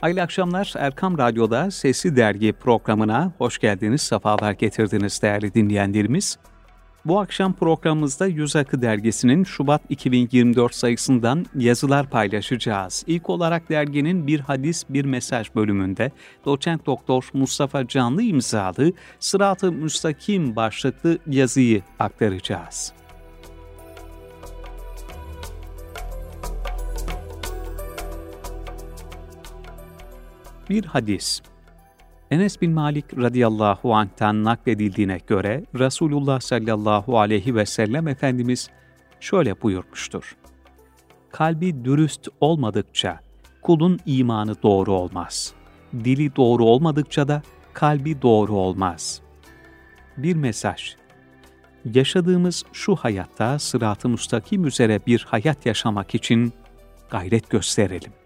Hayırlı akşamlar Erkam Radyo'da Sesi Dergi programına hoş geldiniz, sefalar getirdiniz değerli dinleyenlerimiz. Bu akşam programımızda Yüz Akı Dergisi'nin Şubat 2024 sayısından yazılar paylaşacağız. İlk olarak derginin Bir Hadis Bir Mesaj bölümünde doçent doktor Mustafa Canlı imzalı Sırat-ı Müstakim başlıklı yazıyı aktaracağız. Bir hadis Enes bin Malik radıyallahu anh'tan nakledildiğine göre Resulullah sallallahu aleyhi ve sellem Efendimiz şöyle buyurmuştur. Kalbi dürüst olmadıkça kulun imanı doğru olmaz. Dili doğru olmadıkça da kalbi doğru olmaz. Bir mesaj Yaşadığımız şu hayatta sırat-ı müstakim üzere bir hayat yaşamak için gayret gösterelim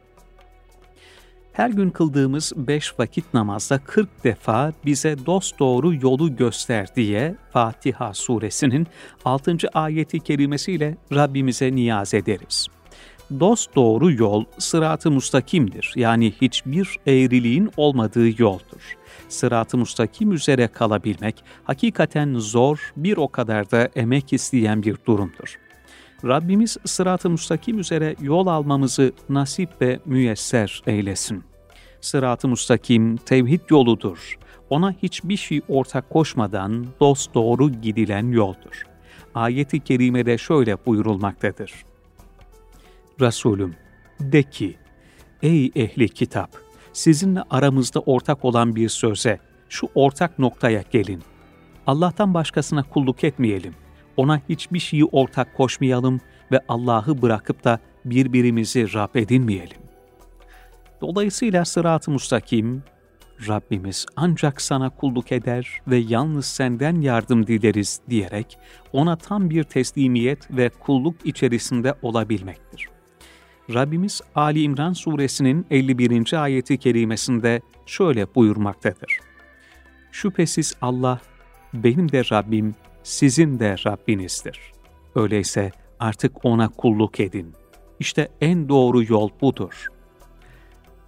her gün kıldığımız beş vakit namazda 40 defa bize dost doğru yolu göster diye Fatiha suresinin 6. ayeti kerimesiyle Rabbimize niyaz ederiz. Dost doğru yol sırat-ı mustakimdir. Yani hiçbir eğriliğin olmadığı yoldur. Sırat-ı mustakim üzere kalabilmek hakikaten zor, bir o kadar da emek isteyen bir durumdur. Rabbimiz sırat-ı müstakim üzere yol almamızı nasip ve müyesser eylesin. Sırat-ı müstakim tevhid yoludur. Ona hiçbir şey ortak koşmadan dost doğru gidilen yoldur. Ayet-i kerimede şöyle buyurulmaktadır. Resulüm, de ki, ey ehli kitap, sizinle aramızda ortak olan bir söze, şu ortak noktaya gelin. Allah'tan başkasına kulluk etmeyelim ona hiçbir şeyi ortak koşmayalım ve Allah'ı bırakıp da birbirimizi Rab edinmeyelim. Dolayısıyla sırat-ı mustakim, Rabbimiz ancak sana kulluk eder ve yalnız senden yardım dileriz diyerek ona tam bir teslimiyet ve kulluk içerisinde olabilmektir. Rabbimiz Ali İmran suresinin 51. ayeti kerimesinde şöyle buyurmaktadır. Şüphesiz Allah, benim de Rabbim, sizin de Rabbinizdir. Öyleyse artık O'na kulluk edin. İşte en doğru yol budur.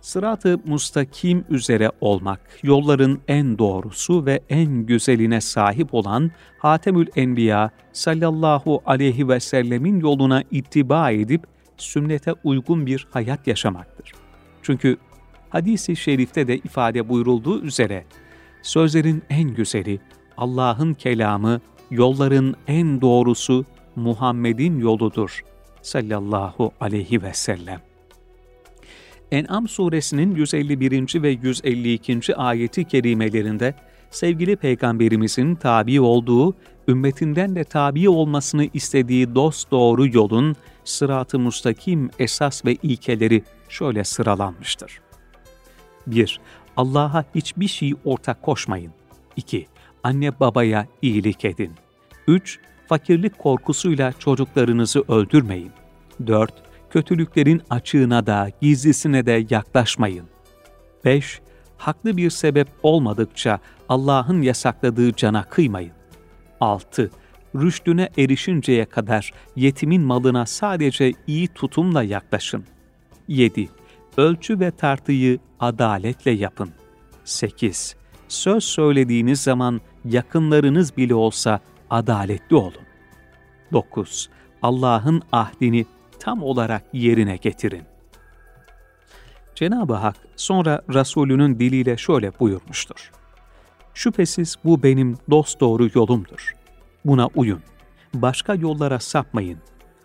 Sırat-ı mustakim üzere olmak, yolların en doğrusu ve en güzeline sahip olan Hatemül Enbiya sallallahu aleyhi ve sellemin yoluna ittiba edip sünnete uygun bir hayat yaşamaktır. Çünkü hadisi şerifte de ifade buyurulduğu üzere sözlerin en güzeli, Allah'ın kelamı yolların en doğrusu Muhammed'in yoludur sallallahu aleyhi ve sellem. En'am suresinin 151. ve 152. ayeti kerimelerinde sevgili peygamberimizin tabi olduğu, ümmetinden de tabi olmasını istediği dost doğru yolun sırat-ı mustakim esas ve ilkeleri şöyle sıralanmıştır. 1. Allah'a hiçbir şey ortak koşmayın. 2 anne babaya iyilik edin. 3. Fakirlik korkusuyla çocuklarınızı öldürmeyin. 4. Kötülüklerin açığına da gizlisine de yaklaşmayın. 5. Haklı bir sebep olmadıkça Allah'ın yasakladığı cana kıymayın. 6. Rüştüne erişinceye kadar yetimin malına sadece iyi tutumla yaklaşın. 7. Ölçü ve tartıyı adaletle yapın. 8. Söz söylediğiniz zaman yakınlarınız bile olsa adaletli olun. 9. Allah'ın ahdini tam olarak yerine getirin. Cenab-ı Hak sonra Resulünün diliyle şöyle buyurmuştur. Şüphesiz bu benim dosdoğru yolumdur. Buna uyun. Başka yollara sapmayın.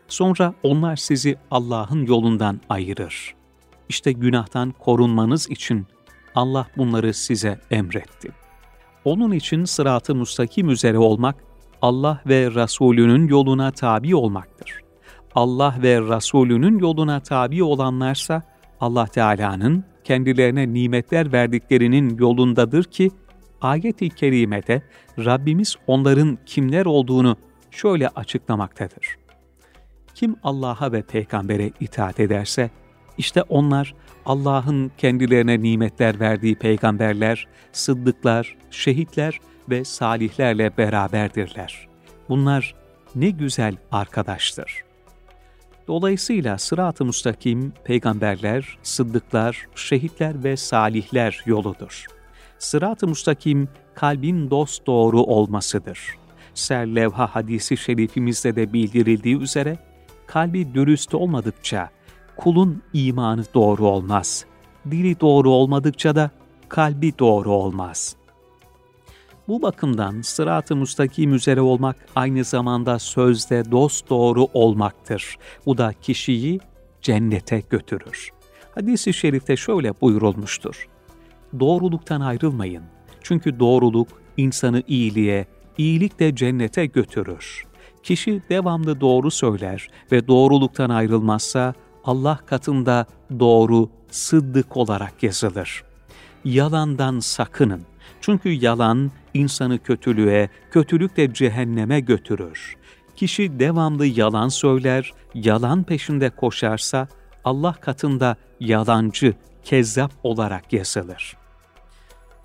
Sonra onlar sizi Allah'ın yolundan ayırır. İşte günahtan korunmanız için Allah bunları size emretti. Onun için sırat-ı müstakim üzere olmak, Allah ve Resulünün yoluna tabi olmaktır. Allah ve Resulünün yoluna tabi olanlarsa, Allah Teala'nın kendilerine nimetler verdiklerinin yolundadır ki, ayet-i kerimede Rabbimiz onların kimler olduğunu şöyle açıklamaktadır. Kim Allah'a ve peygambere itaat ederse, işte onlar Allah'ın kendilerine nimetler verdiği peygamberler, sıddıklar, şehitler ve salihlerle beraberdirler. Bunlar ne güzel arkadaştır. Dolayısıyla sırat-ı müstakim peygamberler, sıddıklar, şehitler ve salihler yoludur. Sırat-ı müstakim kalbin dost doğru olmasıdır. Serlevha hadisi şerifimizde de bildirildiği üzere kalbi dürüst olmadıkça kulun imanı doğru olmaz. Dili doğru olmadıkça da kalbi doğru olmaz. Bu bakımdan sırat-ı müstakim üzere olmak aynı zamanda sözde dost doğru olmaktır. Bu da kişiyi cennete götürür. Hadis-i şerifte şöyle buyurulmuştur. Doğruluktan ayrılmayın. Çünkü doğruluk insanı iyiliğe, iyilik de cennete götürür. Kişi devamlı doğru söyler ve doğruluktan ayrılmazsa Allah katında doğru, sıddık olarak yazılır. Yalandan sakının. Çünkü yalan insanı kötülüğe, kötülük de cehenneme götürür. Kişi devamlı yalan söyler, yalan peşinde koşarsa Allah katında yalancı, kezzap olarak yazılır.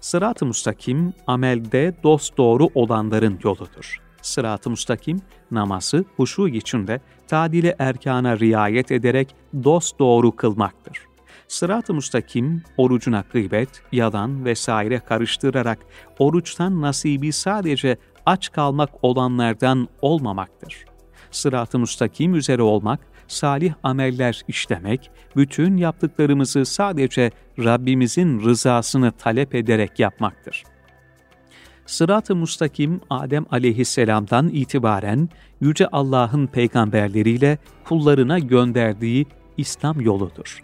Sırat-ı müstakim, amelde dost doğru olanların yoludur. Sırat-ı müstakim, namazı huşu içinde tadile erkana riayet ederek dost doğru kılmaktır. Sırat-ı müstakim, orucuna gıybet, yalan vesaire karıştırarak oruçtan nasibi sadece aç kalmak olanlardan olmamaktır. Sırat-ı müstakim üzere olmak, salih ameller işlemek, bütün yaptıklarımızı sadece Rabbimizin rızasını talep ederek yapmaktır. Sırat-ı Mustakim Adem aleyhisselamdan itibaren Yüce Allah'ın peygamberleriyle kullarına gönderdiği İslam yoludur.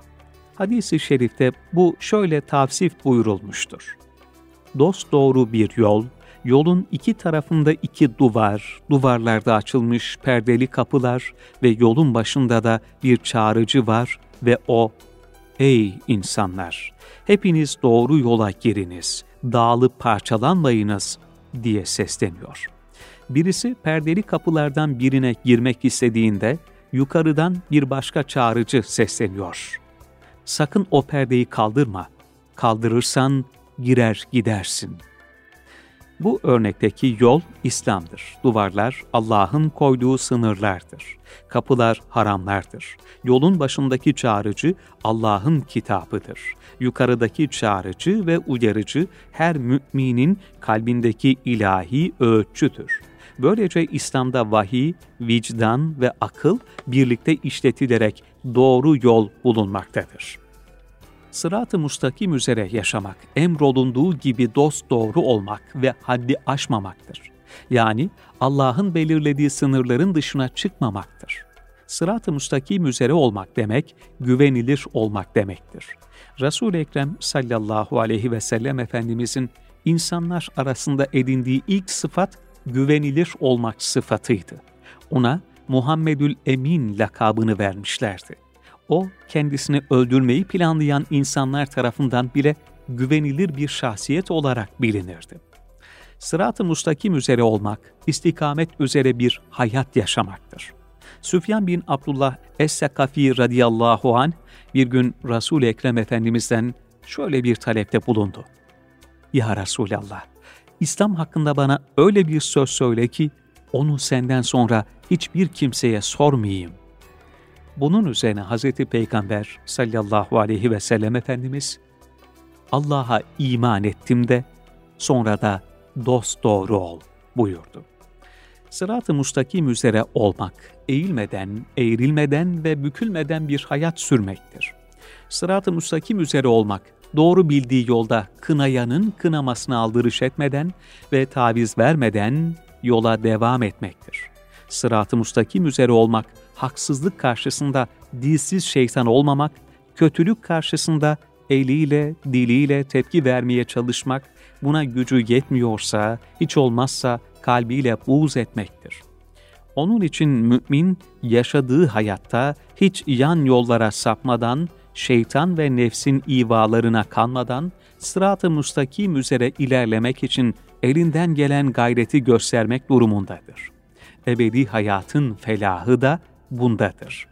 Hadis-i şerifte bu şöyle tavsif buyurulmuştur. Dost doğru bir yol, yolun iki tarafında iki duvar, duvarlarda açılmış perdeli kapılar ve yolun başında da bir çağrıcı var ve o, Ey insanlar! Hepiniz doğru yola giriniz, dağılıp parçalanmayınız diye sesleniyor. Birisi perdeli kapılardan birine girmek istediğinde yukarıdan bir başka çağrıcı sesleniyor. Sakın o perdeyi kaldırma, kaldırırsan girer gidersin.'' Bu örnekteki yol İslam'dır. Duvarlar Allah'ın koyduğu sınırlardır. Kapılar haramlardır. Yolun başındaki çağrıcı Allah'ın kitabıdır. Yukarıdaki çağrıcı ve uyarıcı her müminin kalbindeki ilahi öğütçüdür. Böylece İslam'da vahiy, vicdan ve akıl birlikte işletilerek doğru yol bulunmaktadır sırat-ı mustakim üzere yaşamak, emrolunduğu gibi dost doğru olmak ve haddi aşmamaktır. Yani Allah'ın belirlediği sınırların dışına çıkmamaktır. Sırat-ı mustakim üzere olmak demek, güvenilir olmak demektir. Resul-i Ekrem sallallahu aleyhi ve sellem Efendimizin insanlar arasında edindiği ilk sıfat güvenilir olmak sıfatıydı. Ona Muhammedül Emin lakabını vermişlerdi o kendisini öldürmeyi planlayan insanlar tarafından bile güvenilir bir şahsiyet olarak bilinirdi. Sırat-ı mustakim üzere olmak, istikamet üzere bir hayat yaşamaktır. Süfyan bin Abdullah Es-Sekafi radıyallahu an bir gün Resul-i Ekrem Efendimiz'den şöyle bir talepte bulundu. Ya Resulallah, İslam hakkında bana öyle bir söz söyle ki, onu senden sonra hiçbir kimseye sormayayım. Bunun üzerine Hz. Peygamber sallallahu aleyhi ve sellem Efendimiz, Allah'a iman ettim de sonra da dost doğru ol buyurdu. Sırat-ı mustakim üzere olmak, eğilmeden, eğrilmeden ve bükülmeden bir hayat sürmektir. Sırat-ı mustakim üzere olmak, doğru bildiği yolda kınayanın kınamasına aldırış etmeden ve taviz vermeden yola devam etmektir. Sırat-ı mustakim üzere olmak, haksızlık karşısında dilsiz şeytan olmamak, kötülük karşısında eliyle, diliyle tepki vermeye çalışmak, buna gücü yetmiyorsa, hiç olmazsa kalbiyle buğz etmektir. Onun için mümin yaşadığı hayatta hiç yan yollara sapmadan, şeytan ve nefsin ivalarına kanmadan, sırat-ı müstakim üzere ilerlemek için elinden gelen gayreti göstermek durumundadır. Ebedi hayatın felahı da bundadır.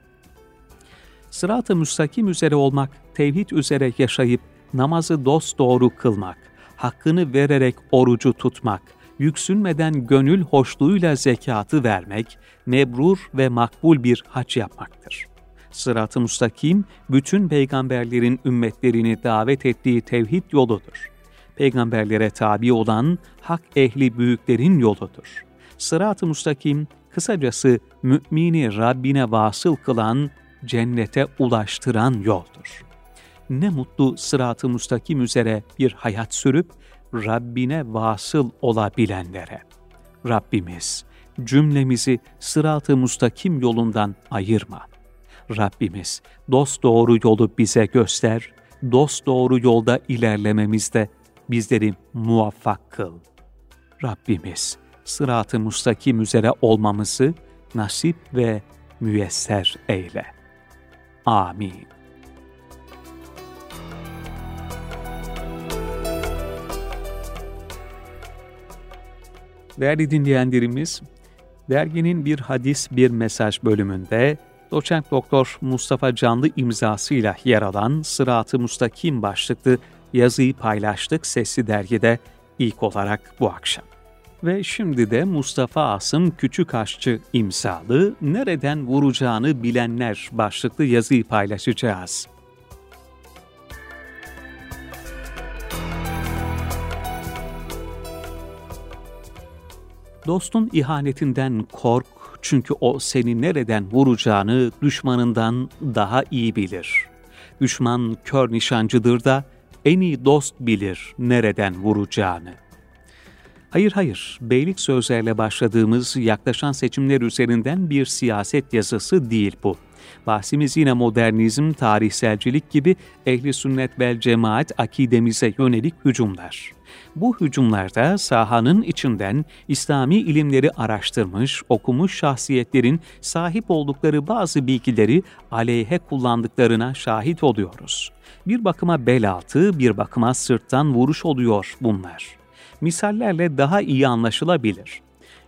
Sırat-ı müstakim üzere olmak, tevhid üzere yaşayıp namazı dost doğru kılmak, hakkını vererek orucu tutmak, yüksünmeden gönül hoşluğuyla zekatı vermek, mebrur ve makbul bir hac yapmaktır. Sırat-ı müstakim, bütün peygamberlerin ümmetlerini davet ettiği tevhid yoludur. Peygamberlere tabi olan hak ehli büyüklerin yoludur. Sırat-ı müstakim, kısacası mümini Rabbine vasıl kılan, cennete ulaştıran yoldur. Ne mutlu sırat-ı müstakim üzere bir hayat sürüp, Rabbine vasıl olabilenlere. Rabbimiz, cümlemizi sırat-ı müstakim yolundan ayırma. Rabbimiz, dost doğru yolu bize göster, dost doğru yolda ilerlememizde bizleri muvaffak kıl. Rabbimiz, sırat-ı müstakim üzere olmamızı nasip ve müyesser eyle. Amin. Değerli dinleyenlerimiz, derginin bir hadis bir mesaj bölümünde doçent doktor Mustafa Canlı imzasıyla yer alan Sırat-ı Mustakim başlıklı yazıyı paylaştık sesli dergide ilk olarak bu akşam. Ve şimdi de Mustafa Asım Küçükaşçı imzalı Nereden Vuracağını Bilenler başlıklı yazıyı paylaşacağız. Dostun ihanetinden kork çünkü o seni nereden vuracağını düşmanından daha iyi bilir. Düşman kör nişancıdır da en iyi dost bilir nereden vuracağını. Hayır hayır, beylik sözlerle başladığımız yaklaşan seçimler üzerinden bir siyaset yazısı değil bu. Bahsimiz yine modernizm, tarihselcilik gibi ehli sünnet vel cemaat akidemize yönelik hücumlar. Bu hücumlarda sahanın içinden İslami ilimleri araştırmış, okumuş şahsiyetlerin sahip oldukları bazı bilgileri aleyhe kullandıklarına şahit oluyoruz. Bir bakıma bel altı, bir bakıma sırttan vuruş oluyor bunlar. Misallerle daha iyi anlaşılabilir.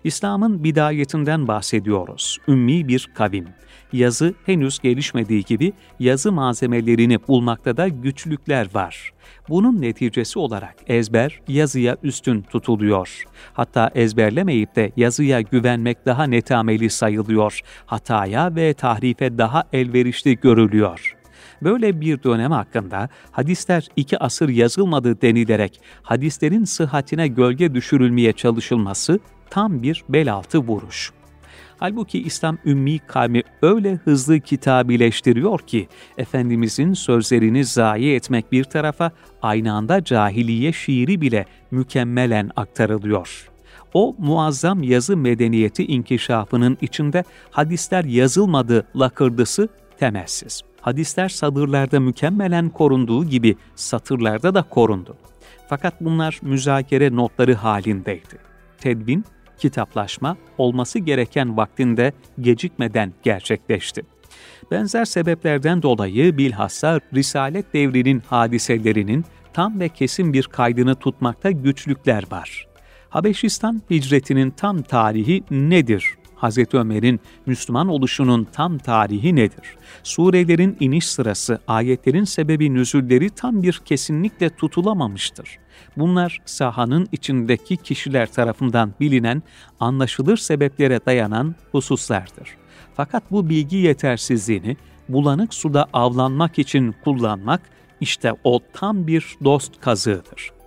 İslam'ın bidayetinden bahsediyoruz. Ümmi bir kavim. Yazı henüz gelişmediği gibi yazı malzemelerini bulmakta da güçlükler var. Bunun neticesi olarak ezber yazıya üstün tutuluyor. Hatta ezberlemeyip de yazıya güvenmek daha netameli sayılıyor. Hataya ve tahrife daha elverişli görülüyor. Böyle bir dönem hakkında hadisler iki asır yazılmadı denilerek hadislerin sıhhatine gölge düşürülmeye çalışılması tam bir bel altı vuruş. Halbuki İslam ümmi kavmi öyle hızlı kitabileştiriyor ki, Efendimizin sözlerini zayi etmek bir tarafa, aynı anda cahiliye şiiri bile mükemmelen aktarılıyor. O muazzam yazı medeniyeti inkişafının içinde hadisler yazılmadı lakırdısı temelsiz. Hadisler sadırlarda mükemmelen korunduğu gibi satırlarda da korundu. Fakat bunlar müzakere notları halindeydi. Tedvin kitaplaşma olması gereken vaktinde gecikmeden gerçekleşti. Benzer sebeplerden dolayı bilhassa Risalet devrinin hadiselerinin tam ve kesin bir kaydını tutmakta güçlükler var. Habeşistan hicretinin tam tarihi nedir Hz. Ömer'in Müslüman oluşunun tam tarihi nedir? Surelerin iniş sırası, ayetlerin sebebi nüzülleri tam bir kesinlikle tutulamamıştır. Bunlar sahanın içindeki kişiler tarafından bilinen, anlaşılır sebeplere dayanan hususlardır. Fakat bu bilgi yetersizliğini bulanık suda avlanmak için kullanmak işte o tam bir dost kazığıdır.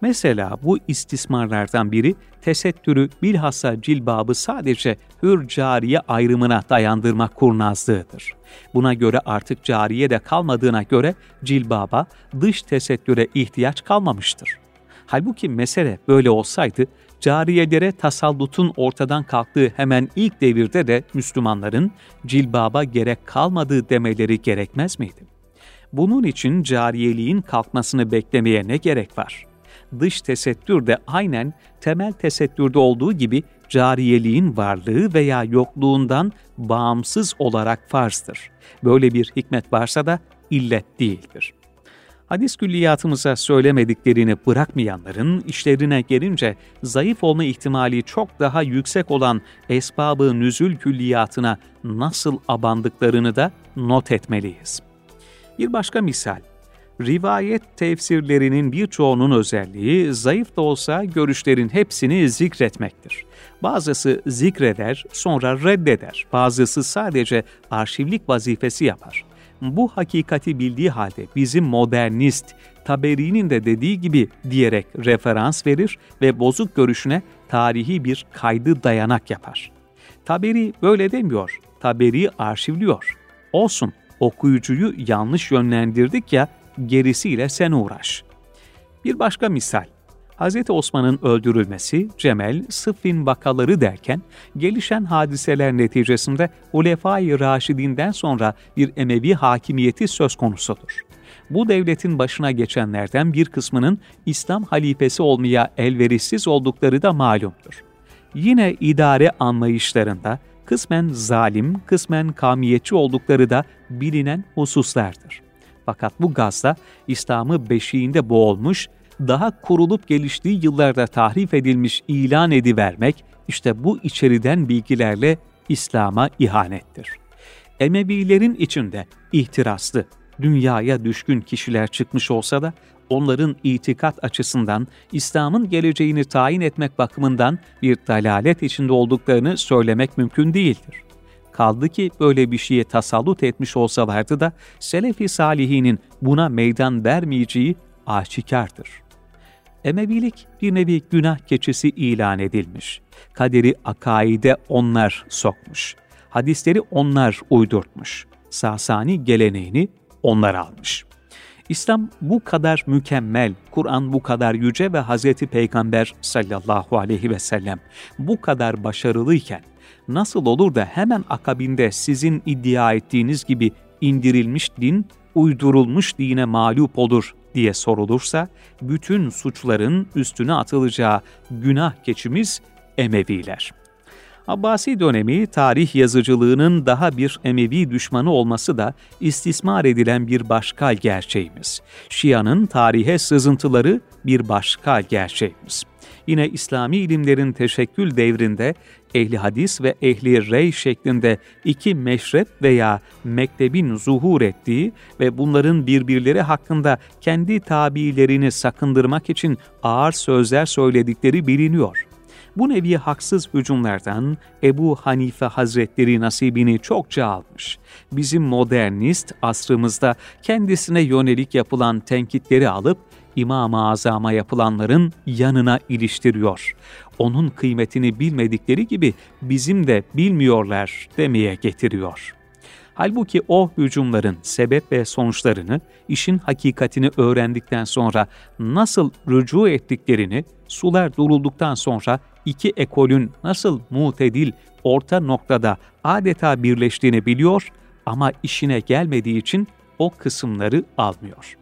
Mesela bu istismarlardan biri tesettürü bilhassa cilbabı sadece hür cariye ayrımına dayandırmak kurnazlığıdır. Buna göre artık cariye de kalmadığına göre cilbaba dış tesettüre ihtiyaç kalmamıştır. Halbuki mesele böyle olsaydı cariyelere tasallutun ortadan kalktığı hemen ilk devirde de Müslümanların cilbaba gerek kalmadığı demeleri gerekmez miydi? Bunun için cariyeliğin kalkmasını beklemeye ne gerek var? Dış tesettür de aynen temel tesettürde olduğu gibi cariyeliğin varlığı veya yokluğundan bağımsız olarak farzdır. Böyle bir hikmet varsa da illet değildir. Hadis külliyatımıza söylemediklerini bırakmayanların işlerine gelince zayıf olma ihtimali çok daha yüksek olan esbabı nüzül külliyatına nasıl abandıklarını da not etmeliyiz. Bir başka misal, rivayet tefsirlerinin birçoğunun özelliği zayıf da olsa görüşlerin hepsini zikretmektir. Bazısı zikreder, sonra reddeder. Bazısı sadece arşivlik vazifesi yapar. Bu hakikati bildiği halde bizim modernist, Taberi'nin de dediği gibi diyerek referans verir ve bozuk görüşüne tarihi bir kaydı dayanak yapar. Taberi böyle demiyor, Taberi arşivliyor. Olsun, okuyucuyu yanlış yönlendirdik ya, gerisiyle sen uğraş. Bir başka misal, Hz. Osman'ın öldürülmesi, Cemel, Sıffin vakaları derken gelişen hadiseler neticesinde Ulefai Raşidinden sonra bir Emevi hakimiyeti söz konusudur. Bu devletin başına geçenlerden bir kısmının İslam halifesi olmaya elverişsiz oldukları da malumdur. Yine idare anlayışlarında kısmen zalim, kısmen kamiyetçi oldukları da bilinen hususlardır. Fakat bu gazda İslam'ı beşiğinde boğulmuş, daha kurulup geliştiği yıllarda tahrif edilmiş ilan edivermek, işte bu içeriden bilgilerle İslam'a ihanettir. Emevilerin içinde ihtiraslı, dünyaya düşkün kişiler çıkmış olsa da onların itikat açısından İslam'ın geleceğini tayin etmek bakımından bir dalalet içinde olduklarını söylemek mümkün değildir. Kaldı ki böyle bir şeye tasallut etmiş olsalardı da Selefi Salihinin buna meydan vermeyeceği aşikardır. Emevilik bir nevi günah keçisi ilan edilmiş. Kaderi akaide onlar sokmuş. Hadisleri onlar uydurtmuş. Sasani geleneğini onlar almış. İslam bu kadar mükemmel, Kur'an bu kadar yüce ve Hz. Peygamber sallallahu aleyhi ve sellem bu kadar başarılıyken nasıl olur da hemen akabinde sizin iddia ettiğiniz gibi indirilmiş din, uydurulmuş dine mağlup olur diye sorulursa, bütün suçların üstüne atılacağı günah keçimiz Emeviler. Abbasi dönemi tarih yazıcılığının daha bir Emevi düşmanı olması da istismar edilen bir başka gerçeğimiz. Şia'nın tarihe sızıntıları bir başka gerçeğimiz. Yine İslami ilimlerin teşekkül devrinde ehli hadis ve ehli rey şeklinde iki meşrep veya mektebin zuhur ettiği ve bunların birbirleri hakkında kendi tabiilerini sakındırmak için ağır sözler söyledikleri biliniyor. Bu nevi haksız hücumlardan Ebu Hanife Hazretleri nasibini çokça almış. Bizim modernist asrımızda kendisine yönelik yapılan tenkitleri alıp İmam-ı Azam'a yapılanların yanına iliştiriyor. Onun kıymetini bilmedikleri gibi bizim de bilmiyorlar demeye getiriyor. Halbuki o hücumların sebep ve sonuçlarını, işin hakikatini öğrendikten sonra nasıl rücu ettiklerini, sular durulduktan sonra iki ekolün nasıl mutedil orta noktada adeta birleştiğini biliyor ama işine gelmediği için o kısımları almıyor.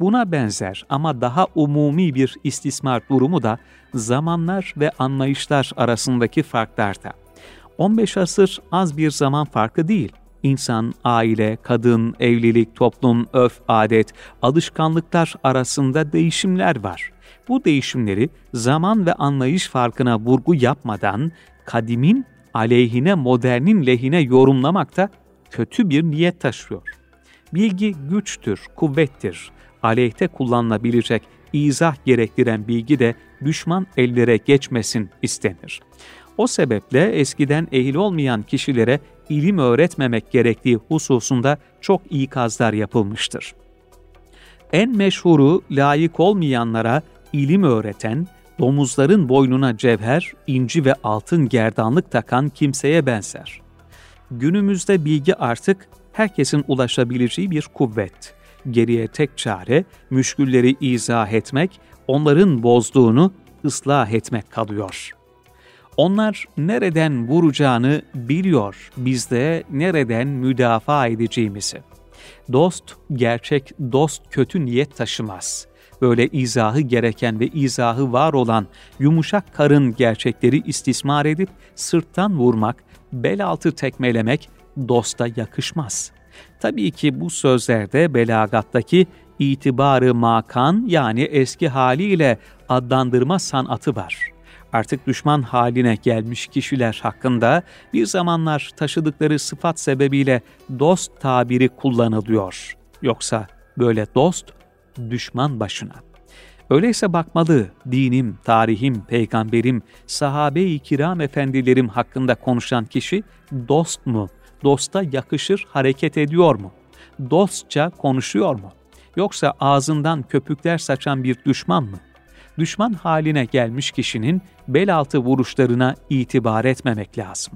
Buna benzer ama daha umumi bir istismar durumu da zamanlar ve anlayışlar arasındaki farklarda. 15 asır az bir zaman farkı değil. İnsan, aile, kadın, evlilik, toplum, öf, adet, alışkanlıklar arasında değişimler var. Bu değişimleri zaman ve anlayış farkına vurgu yapmadan kadimin aleyhine modernin lehine yorumlamakta kötü bir niyet taşıyor. Bilgi güçtür, kuvvettir. Aleyhte kullanılabilecek izah gerektiren bilgi de düşman ellere geçmesin istenir. O sebeple eskiden ehil olmayan kişilere ilim öğretmemek gerektiği hususunda çok ikazlar yapılmıştır. En meşhuru layık olmayanlara ilim öğreten, domuzların boynuna cevher, inci ve altın gerdanlık takan kimseye benzer. Günümüzde bilgi artık herkesin ulaşabileceği bir kuvvet. Geriye tek çare müşkülleri izah etmek, onların bozduğunu ıslah etmek kalıyor. Onlar nereden vuracağını biliyor, biz de nereden müdafaa edeceğimizi. Dost, gerçek dost kötü niyet taşımaz.'' böyle izahı gereken ve izahı var olan yumuşak karın gerçekleri istismar edip sırttan vurmak, bel altı tekmelemek dosta yakışmaz. Tabii ki bu sözlerde belagattaki itibarı makan yani eski haliyle adlandırma sanatı var. Artık düşman haline gelmiş kişiler hakkında bir zamanlar taşıdıkları sıfat sebebiyle dost tabiri kullanılıyor. Yoksa böyle dost düşman başına. Öyleyse bakmalı dinim, tarihim, peygamberim, sahabe-i kiram efendilerim hakkında konuşan kişi dost mu, dosta yakışır hareket ediyor mu? Dostça konuşuyor mu? Yoksa ağzından köpükler saçan bir düşman mı? Düşman haline gelmiş kişinin bel altı vuruşlarına itibar etmemek lazım.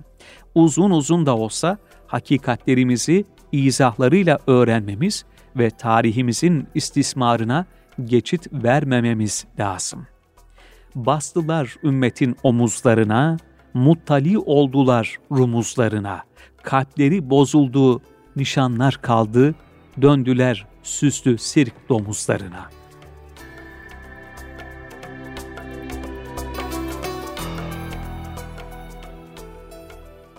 Uzun uzun da olsa hakikatlerimizi izahlarıyla öğrenmemiz ve tarihimizin istismarına geçit vermememiz lazım. Bastılar ümmetin omuzlarına, muttali oldular rumuzlarına. Kalpleri bozuldu, nişanlar kaldı, döndüler süslü sirk domuzlarına.''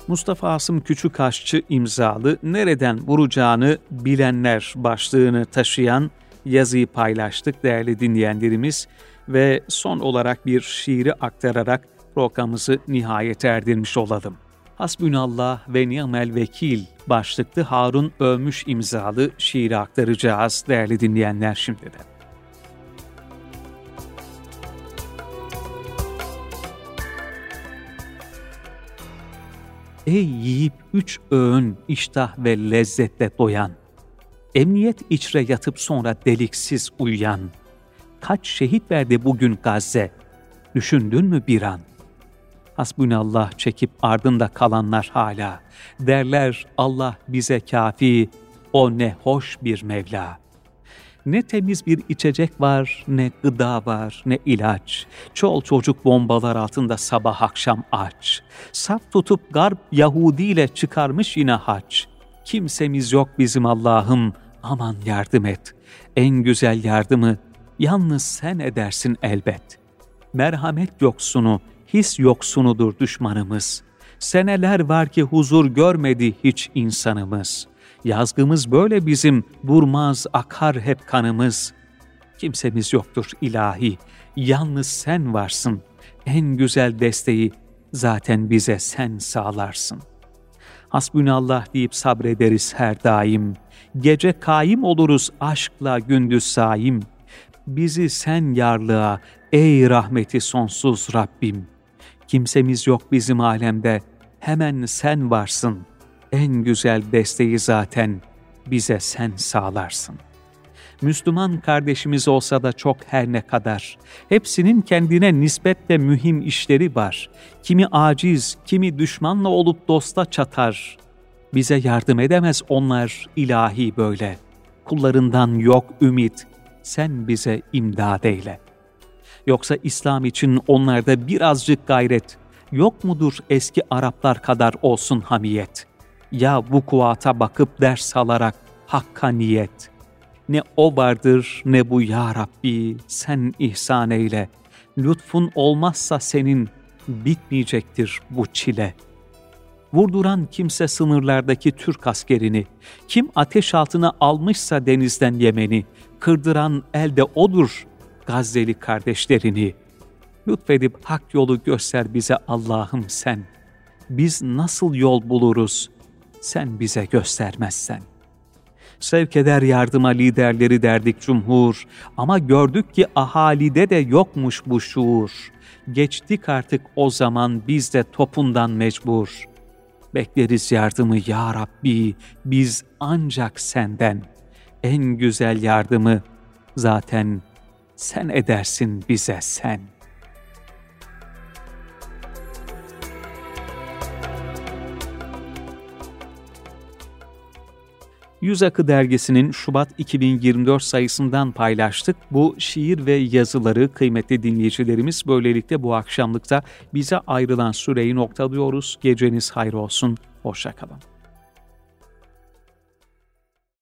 Mustafa Asım Küçükaşçı imzalı nereden vuracağını bilenler başlığını taşıyan yazıyı paylaştık değerli dinleyenlerimiz ve son olarak bir şiiri aktararak programımızı nihayet erdirmiş olalım. Hasbünallah ve ni'mel vekil başlıklı Harun Övmüş imzalı şiiri aktaracağız değerli dinleyenler şimdi de. Ey yiyip üç öğün iştah ve lezzetle doyan, emniyet içre yatıp sonra deliksiz uyuyan, kaç şehit verdi bugün Gazze, düşündün mü bir an? Hasbunallah çekip ardında kalanlar hala, derler Allah bize kafi, o ne hoş bir Mevla.'' Ne temiz bir içecek var, ne gıda var, ne ilaç. Çol çocuk bombalar altında sabah akşam aç. Saf tutup garp Yahudi ile çıkarmış yine haç. Kimsemiz yok bizim Allah'ım, aman yardım et. En güzel yardımı yalnız sen edersin elbet. Merhamet yoksunu, his yoksunudur düşmanımız. Seneler var ki huzur görmedi hiç insanımız.'' Yazgımız böyle bizim, durmaz akar hep kanımız. Kimsemiz yoktur ilahi, yalnız sen varsın. En güzel desteği zaten bize sen sağlarsın. Hasbünallah deyip sabrederiz her daim. Gece kaim oluruz aşkla gündüz saim. Bizi sen yarlığa, ey rahmeti sonsuz Rabbim. Kimsemiz yok bizim alemde, hemen sen varsın en güzel desteği zaten bize sen sağlarsın. Müslüman kardeşimiz olsa da çok her ne kadar. Hepsinin kendine nispetle mühim işleri var. Kimi aciz, kimi düşmanla olup dosta çatar. Bize yardım edemez onlar ilahi böyle. Kullarından yok ümit, sen bize imdad eyle. Yoksa İslam için onlarda birazcık gayret, yok mudur eski Araplar kadar olsun hamiyet? ya bu kuvata bakıp ders alarak hakkaniyet. Ne o vardır ne bu ya Rabbi sen ihsan eyle. Lütfun olmazsa senin bitmeyecektir bu çile. Vurduran kimse sınırlardaki Türk askerini, kim ateş altına almışsa denizden Yemen'i, kırdıran elde odur Gazze'li kardeşlerini. Lütfedip hak yolu göster bize Allah'ım sen. Biz nasıl yol buluruz?'' sen bize göstermezsen. Sevk eder yardıma liderleri derdik cumhur ama gördük ki ahalide de yokmuş bu şuur. Geçtik artık o zaman biz de topundan mecbur. Bekleriz yardımı ya Rabbi biz ancak senden. En güzel yardımı zaten sen edersin bize sen.'' Yüz Akı dergisinin Şubat 2024 sayısından paylaştık. Bu şiir ve yazıları kıymetli dinleyicilerimiz böylelikle bu akşamlıkta bize ayrılan süreyi noktalıyoruz. Geceniz hayır olsun, hoşçakalın.